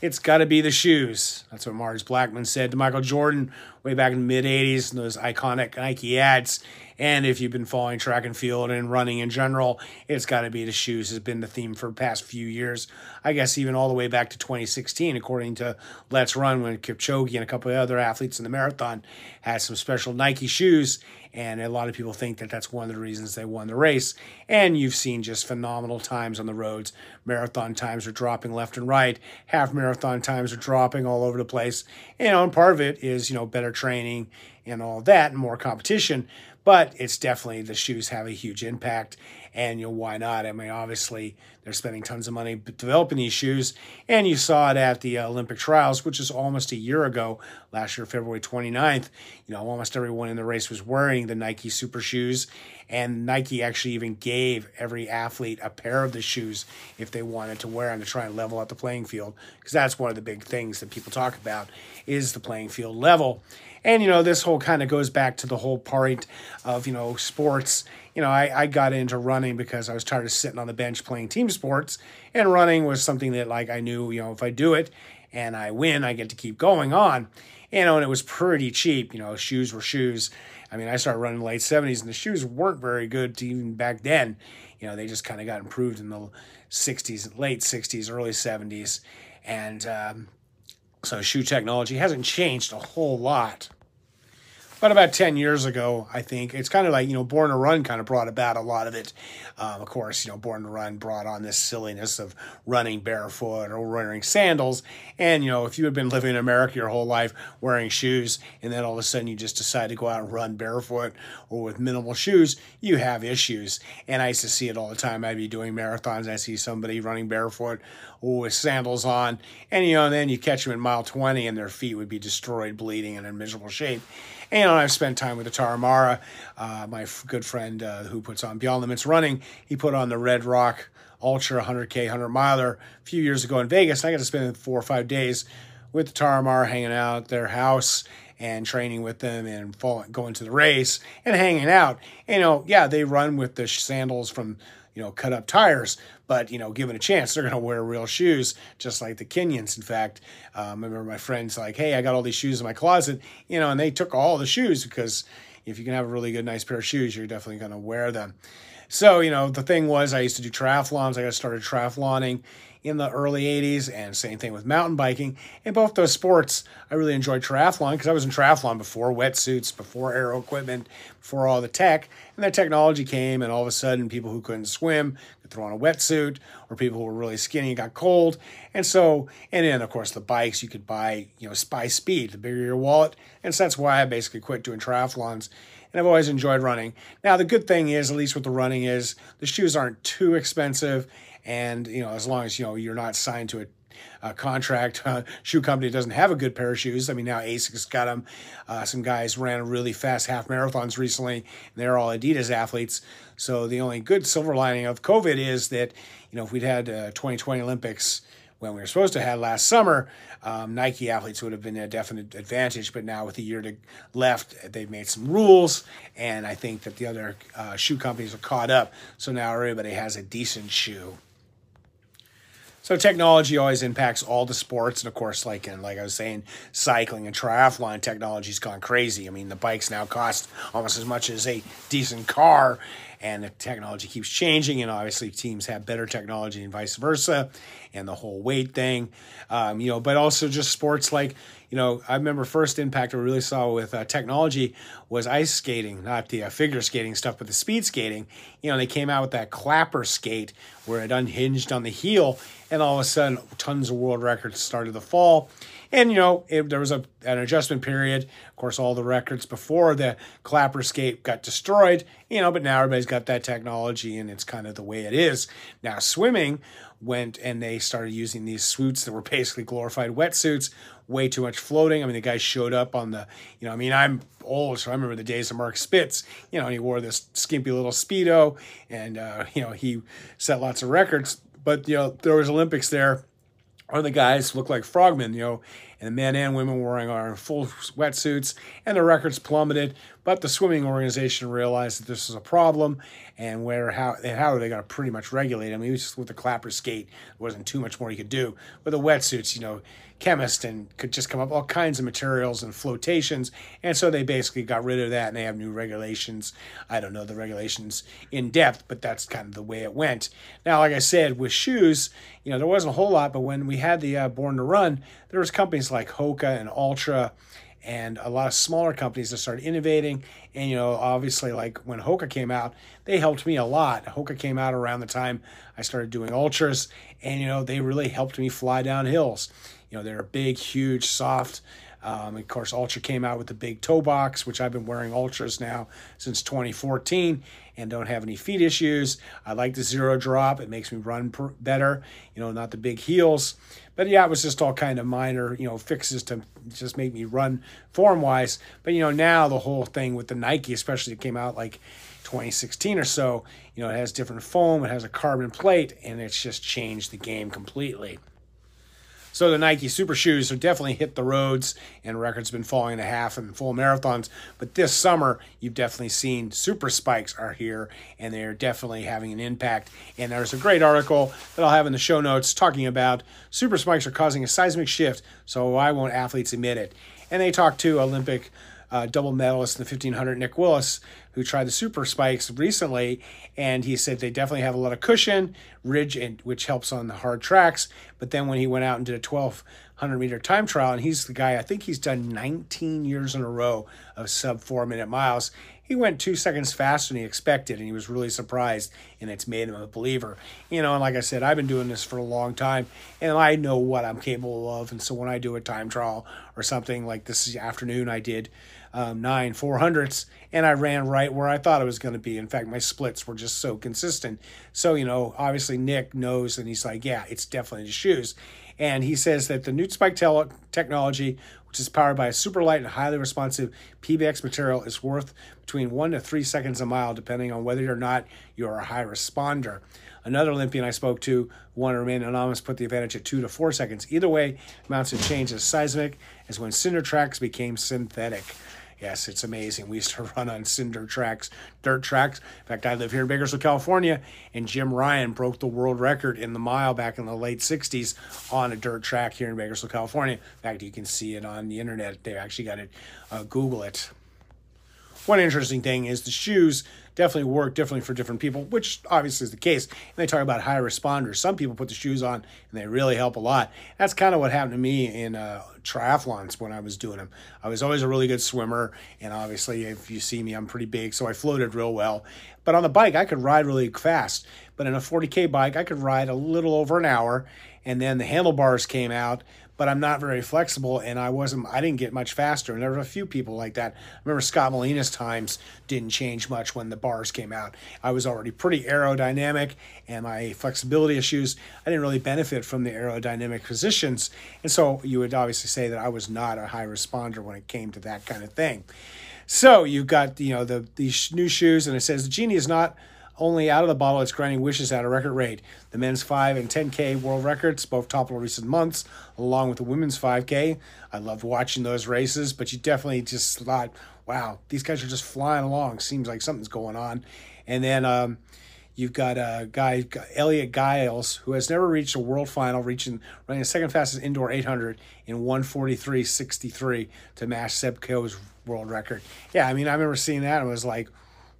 it's got to be the shoes. That's what Mars Blackmon said to Michael Jordan way back in the mid 80s in those iconic Nike ads. And if you've been following track and field and running in general, it's got to be the shoes has been the theme for the past few years. I guess even all the way back to 2016, according to Let's Run, when Kipchoge and a couple of other athletes in the marathon had some special Nike shoes. And a lot of people think that that's one of the reasons they won the race. And you've seen just phenomenal times on the roads. Marathon times are dropping left and right. Half marathon times are dropping all over the place. And part of it is, you know, better training and all that and more competition but it's definitely the shoes have a huge impact and you know why not i mean obviously they're spending tons of money developing these shoes and you saw it at the uh, olympic trials which is almost a year ago last year february 29th you know almost everyone in the race was wearing the nike super shoes and nike actually even gave every athlete a pair of the shoes if they wanted to wear them to try and level out the playing field because that's one of the big things that people talk about is the playing field level and, you know, this whole kind of goes back to the whole part of, you know, sports. You know, I, I got into running because I was tired of sitting on the bench playing team sports. And running was something that, like, I knew, you know, if I do it and I win, I get to keep going on. You know, and it was pretty cheap. You know, shoes were shoes. I mean, I started running in the late 70s, and the shoes weren't very good even back then. You know, they just kind of got improved in the 60s, late 60s, early 70s. And um, so shoe technology hasn't changed a whole lot. But about 10 years ago, I think, it's kind of like, you know, Born to Run kind of brought about a lot of it. Um, of course, you know, Born to Run brought on this silliness of running barefoot or wearing sandals. And, you know, if you had been living in America your whole life wearing shoes, and then all of a sudden you just decide to go out and run barefoot or with minimal shoes, you have issues. And I used to see it all the time. I'd be doing marathons, I see somebody running barefoot or with sandals on. And, you know, and then you catch them in mile 20 and their feet would be destroyed, bleeding, and in miserable shape. And I've spent time with the Tarahumara, uh, my good friend uh, who puts on Beyond Limits Running. He put on the Red Rock Ultra 100K 100 miler a few years ago in Vegas. And I got to spend four or five days with the Tarahumara hanging out at their house and training with them and fall, going to the race and hanging out. And, you know, yeah, they run with the sandals from you know, cut up tires. But, you know, given a chance, they're going to wear real shoes, just like the Kenyans. In fact, um, I remember my friends like, hey, I got all these shoes in my closet, you know, and they took all the shoes because if you can have a really good, nice pair of shoes, you're definitely going to wear them. So, you know, the thing was I used to do triathlons. I got started triathloning in the early 80s, and same thing with mountain biking. In both those sports, I really enjoyed triathlon because I was in triathlon before wetsuits, before aero equipment, before all the tech. And that technology came, and all of a sudden, people who couldn't swim could throw on a wetsuit, or people who were really skinny got cold. And so, and then, of course, the bikes you could buy, you know, by speed, the bigger your wallet. And so that's why I basically quit doing triathlons and I've always enjoyed running. Now, the good thing is, at least with the running, is the shoes aren't too expensive and you know as long as you know you're not signed to a contract uh, shoe company doesn't have a good pair of shoes. I mean, now Asics got them. Uh, some guys ran really fast half marathons recently, and they're all Adidas athletes. So the only good silver lining of COVID is that, you know, if we'd had uh, 2020 Olympics when we were supposed to have last summer, um, Nike athletes would have been a definite advantage. But now with a year to left, they've made some rules, and I think that the other uh, shoe companies are caught up. So now everybody has a decent shoe. So technology always impacts all the sports, and of course, like in, like I was saying, cycling and triathlon technology's gone crazy. I mean, the bikes now cost almost as much as a decent car, and the technology keeps changing. And obviously, teams have better technology and vice versa, and the whole weight thing, um, you know. But also just sports like you know, I remember first impact I really saw with uh, technology was ice skating, not the uh, figure skating stuff, but the speed skating. You know, they came out with that clapper skate where it unhinged on the heel, and all of a sudden, tons of world records started to fall. And, you know, it, there was a, an adjustment period. Of course, all the records before the clapper skate got destroyed, you know, but now everybody's got that technology and it's kind of the way it is. Now, swimming went and they started using these suits that were basically glorified wetsuits, way too much floating. I mean, the guy showed up on the, you know, I mean, I'm old, so I remember the days of Mark Spitz, you know, and he wore this skimpy little Speedo and, uh, you know, he set lots of records. But, you know, there was Olympics there or the guys look like frogmen, you know, and the men and women wearing our full wetsuits, and the records plummeted. But the swimming organization realized that this was a problem, and where how and how they got to pretty much regulate. I mean, it was just with the clapper skate, there wasn't too much more you could do. With the wetsuits, you know, chemist and could just come up all kinds of materials and flotations, and so they basically got rid of that, and they have new regulations. I don't know the regulations in depth, but that's kind of the way it went. Now, like I said, with shoes, you know, there wasn't a whole lot, but when we had the uh, Born to Run, there was companies like Hoka and Altra and a lot of smaller companies that started innovating. And, you know, obviously, like when Hoka came out, they helped me a lot. Hoka came out around the time I started doing ultras, and, you know, they really helped me fly down hills. You know, they're big, huge, soft. Um, of course, Altra came out with the big toe box, which I've been wearing Altras now since 2014 and don't have any feet issues. I like the zero drop. It makes me run better, you know, not the big heels. But yeah, it was just all kind of minor, you know, fixes to just make me run form wise. But, you know, now the whole thing with the Nike, especially it came out like 2016 or so, you know, it has different foam, it has a carbon plate, and it's just changed the game completely. So the Nike Super Shoes have definitely hit the roads, and records been falling to half and full marathons. But this summer, you've definitely seen Super Spikes are here, and they're definitely having an impact. And there's a great article that I'll have in the show notes talking about Super Spikes are causing a seismic shift, so why won't athletes admit it? And they talk to Olympic uh, double medalist in the 1500, Nick Willis, who tried the super spikes recently, and he said they definitely have a lot of cushion, ridge, and which helps on the hard tracks. But then when he went out and did a 1200 meter time trial, and he's the guy I think he's done 19 years in a row of sub four minute miles. He went two seconds faster than he expected, and he was really surprised, and it's made him a believer. You know, and like I said, I've been doing this for a long time, and I know what I'm capable of. And so when I do a time trial or something like this afternoon, I did um, nine four hundredths, and I ran right where I thought it was going to be. In fact, my splits were just so consistent. So you know, obviously Nick knows, and he's like, yeah, it's definitely the shoes. And he says that the Newt Spike tele- technology, which is powered by a super light and highly responsive PBX material, is worth between one to three seconds a mile, depending on whether or not you're a high responder. Another Olympian I spoke to, one to remain anonymous, put the advantage at two to four seconds. Either way, amounts of change as seismic as when cinder tracks became synthetic. Yes, it's amazing. We used to run on cinder tracks, dirt tracks. In fact, I live here in Bakersfield, California, and Jim Ryun broke the world record in the mile back in the late 60s on a dirt track here in Bakersfield, California. In fact, you can see it on the internet. They actually got it. Uh, Google it. One interesting thing is the shoes definitely work differently for different people, which obviously is the case. And they talk about high responders. Some people put the shoes on and they really help a lot. That's kind of what happened to me in uh, triathlons when I was doing them. I was always a really good swimmer, and obviously, if you see me, I'm pretty big, so I floated real well. But on the bike, I could ride really fast. But in a 40K bike, I could ride a little over an hour, and then the handlebars came out, but I'm not very flexible and I wasn't I didn't get much faster. And there were a few people like that. I remember Scott Molina's times didn't change much when the bars came out. I was already pretty aerodynamic and my flexibility issues, I didn't really benefit from the aerodynamic positions. And so you would obviously say that I was not a high responder when it came to that kind of thing. So you've got, you know, the these new shoes and it says the genie is not only out of the bottle, it's grinding wishes at a record rate. The men's 5 and 10K world records both toppled in recent months, along with the women's 5K. I loved watching those races, but you definitely just thought, wow, these guys are just flying along. Seems like something's going on. And then um, you've got a guy, Elliot Giles, who has never reached a world final, reaching running the second fastest indoor 800 in 143.63 to match Seb Coe's world record. Yeah, I mean, I remember seeing that and was like,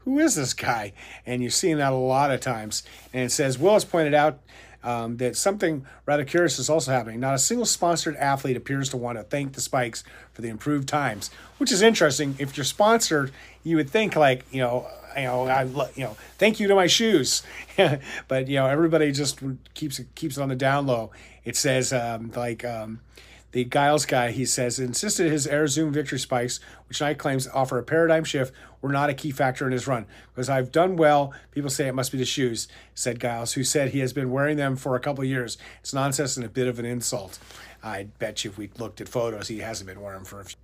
who is this guy? And you've seen that a lot of times. And it says, Willis pointed out um, that something rather curious is also happening. Not a single sponsored athlete appears to want to thank the Spikes for the improved times, which is interesting. If you're sponsored, you would think like, you know, you know, I, you know, thank you to my shoes, but you know, everybody just keeps it keeps it on the down low. It says um, like. Um, the Giles guy, he says, insisted his Air Zoom victory spikes, which Nike claims offer a paradigm shift, were not a key factor in his run. Because I've done well, people say it must be the shoes, said Giles, who said he has been wearing them for a couple years. It's nonsense and a bit of an insult. I bet you if we looked at photos, he hasn't been wearing them for a few.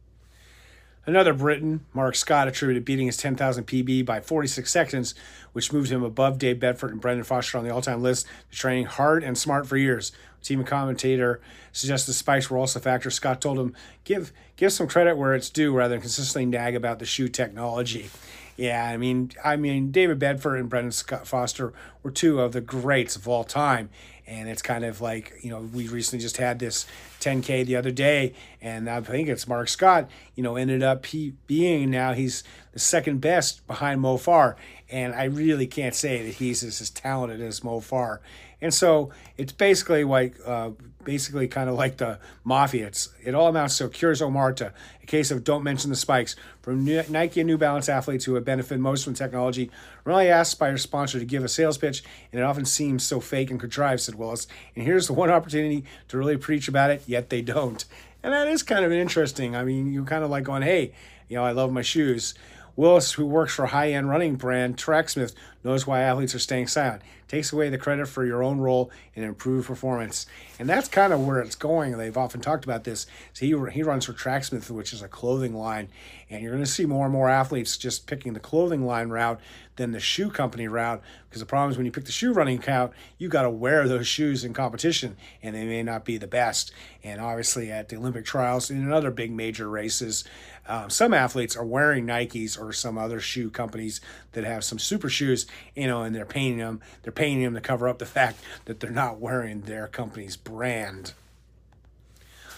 Another Briton, Mark Scott, attributed beating his 10,000 PB by 46 seconds, which moved him above Dave Bedford and Brendan Foster on the all time list to training hard and smart for years Team commentator suggests the spikes were also a factor. Scott told him, give give some credit where it's due rather than consistently nag about the shoe technology. Yeah, I mean, I mean, David Bedford and Brendan Scott Foster were two of the greats of all time, and it's kind of like you know we recently just had this 10k the other day, and I think it's Mark Scott. You know, ended up he being now he's the second best behind Mo Farah, and I really can't say that he's as, as talented as Mo Farah. And so it's basically like, uh, basically kind of like the mafia. It's it all amounts to cures Omerta, a case of don't mention the spikes. From Nike and New Balance athletes who have benefited most from technology, really asked by your sponsor to give a sales pitch, and it often seems so fake and contrived," said Willis. And here's the one opportunity to really preach about it, yet they don't. And that is kind of interesting. I mean, you're kind of like going, "Hey, you know, I love my shoes." Willis, who works for high end running brand Tracksmith, knows why athletes are staying silent. Takes away the credit for your own role in improved performance. And that's kind of where it's going. They've often talked about this. So he, he runs for Tracksmith, which is a clothing line. And you're going to see more and more athletes just picking the clothing line route than the shoe company route. Because the problem is when you pick the shoe running route, you got to wear those shoes in competition, and they may not be the best. And obviously, at the Olympic trials and in other big major races, um, some athletes are wearing Nikes or some other shoe companies that have some super shoes, you know, and they're painting them. They're painting them to cover up the fact that they're not wearing their company's brand.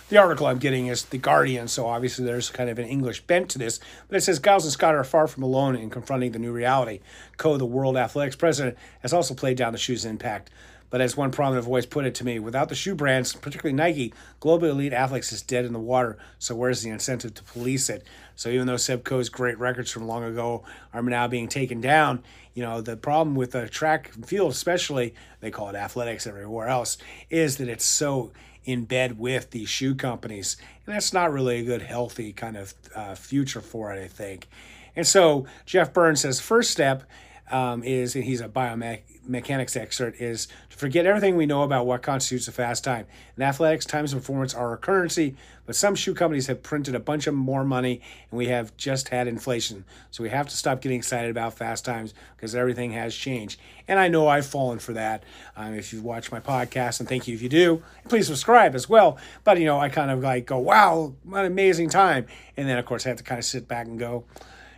The article I'm getting is The Guardian, so obviously there's kind of an English bent to this, but it says Giles and Scott are far from alone in confronting the new reality. Coe, the World Athletics president, has also played down the shoe's impact. But as one prominent voice put it to me, without the shoe brands, particularly Nike, global elite athletics is dead in the water. So where's the incentive to police it? So even though Seb Coe's great records from long ago are now being taken down, you know, the problem with the track and field, especially, they call it athletics everywhere else, is that it's so in bed with these shoe companies. And that's not really a good, healthy kind of uh, future for it, I think. And so Geoff Burns says, first step um, is, he's a biomechanics expert is to forget everything we know about what constitutes a fast time. In athletics, times and performance are a currency, but some shoe companies have printed a bunch of more money, and we have just had inflation. So we have to stop getting excited about fast times because everything has changed. And I know I've fallen for that. Um, if you've watched my podcast, and thank you if you do, please subscribe as well. But you know, I kind of like go, "Wow, what an amazing time," and then of course I have to kind of sit back and go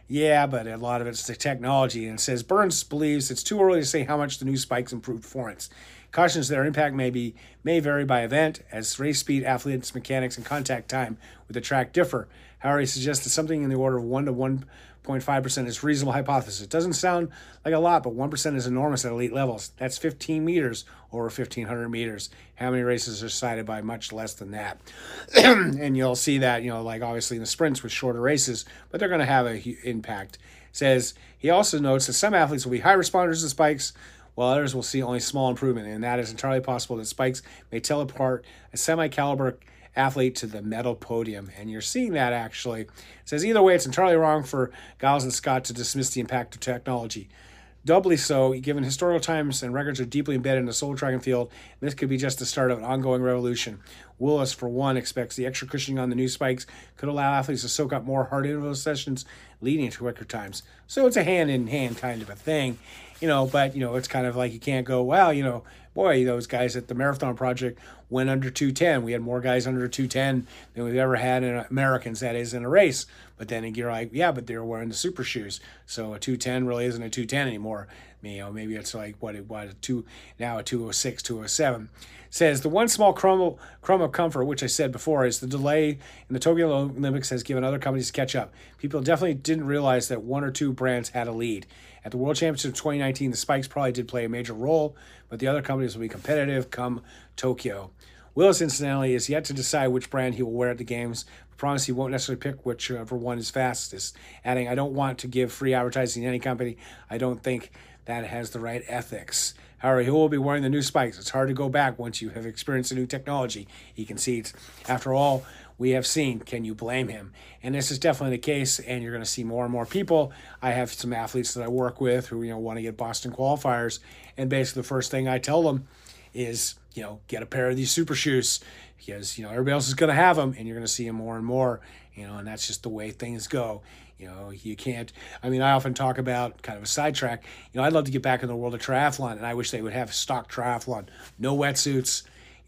yeah, but a lot of it's the technology. And it says Burns believes it's too early to say how much the new spikes improved performance. Cautions their impact may be may vary by event, as race speed, athletes, mechanics, and contact time with the track differ. However, he suggests that something in the order of one to one 0.5% is reasonable hypothesis. It doesn't sound like a lot, but 1% is enormous at elite levels. That's 15 meters over 1,500 meters. How many races are decided by much less than that? and you'll see that, you know, like obviously in the sprints with shorter races, but they're going to have an impact. Says he also notes that some athletes will be high responders to spikes, while others will see only small improvement, and that is entirely possible that spikes may tell apart a semi-caliber athlete to the medal podium. And you're seeing that actually. It says either way, it's entirely wrong for Giles and Scott to dismiss the impact of technology. Doubly so, given historical times and records are deeply embedded in the soul track and field, this could be just the start of an ongoing revolution. Willis, for one, expects the extra cushioning on the new spikes could allow athletes to soak up more hard interval sessions, leading to quicker times. So it's a hand in hand kind of a thing, you know. But you know, it's kind of like you can't go, well, you know, boy, those guys at the Marathon Project went under 210. We had more guys under 210 than we've ever had in Americans, that is, in a race. But then you're like, yeah, but they're wearing the super shoes. So a 210 really isn't a 210 anymore. Know, maybe it's like what it was, two, now a 206, 207 says the one small crumb, crumb of comfort, which I said before, is the delay in the Tokyo Olympics has given other companies to catch up. People definitely didn't realize that one or two brands had a lead. At the World Championship 2019, the spikes probably did play a major role, but the other companies will be competitive come Tokyo. Willis, incidentally, is yet to decide which brand he will wear at the games. I promise he won't necessarily pick whichever one is fastest, adding, I don't want to give free advertising to any company. I don't think that has the right ethics. However, he will be wearing the new spikes. It's hard to go back once you have experienced a new technology, he concedes. After all, we have seen. Can you blame him? And this is definitely the case, and you're going to see more and more people. I have some athletes that I work with who you know want to get Boston qualifiers, and basically the first thing I tell them is you know get a pair of these super shoes because you know everybody else is going to have them, and you're going to see them more and more. You know, and that's just the way things go. You know, you can't. I mean, I often talk about kind of a sidetrack. You know, I'd love to get back in the world of triathlon, and I wish they would have stock triathlon, no wetsuits.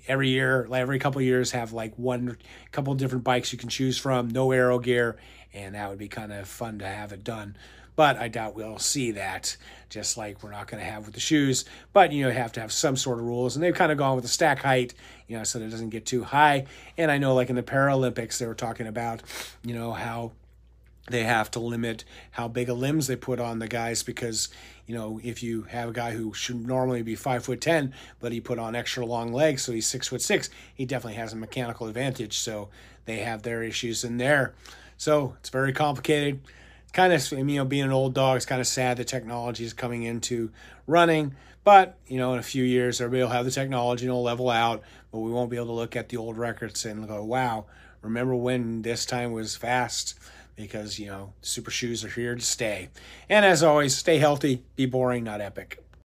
every year, every couple years, have like one couple different bikes you can choose from, no aero gear, and that would be kind of fun to have it done. But I doubt we'll see that, just like we're not going to have with the shoes. But you know, you have to have some sort of rules, and they've kind of gone with the stack height, you know, so that it doesn't get too high. And I know, like in the Paralympics, they were talking about, you know, how they have to limit how big a limbs they put on the guys because you know if you have a guy who should normally be five foot ten but he put on extra long legs so he's six foot six he definitely has a mechanical advantage. So they have their issues in there. So it's very complicated. Kind of you know being an old dog it's kind of sad the technology is coming into running but you know in a few years everybody will have the technology and it'll level out but we won't be able to look at the old records and go wow remember when this time was fast because, you know, super shoes are here to stay. And as always, stay healthy, be boring, not epic.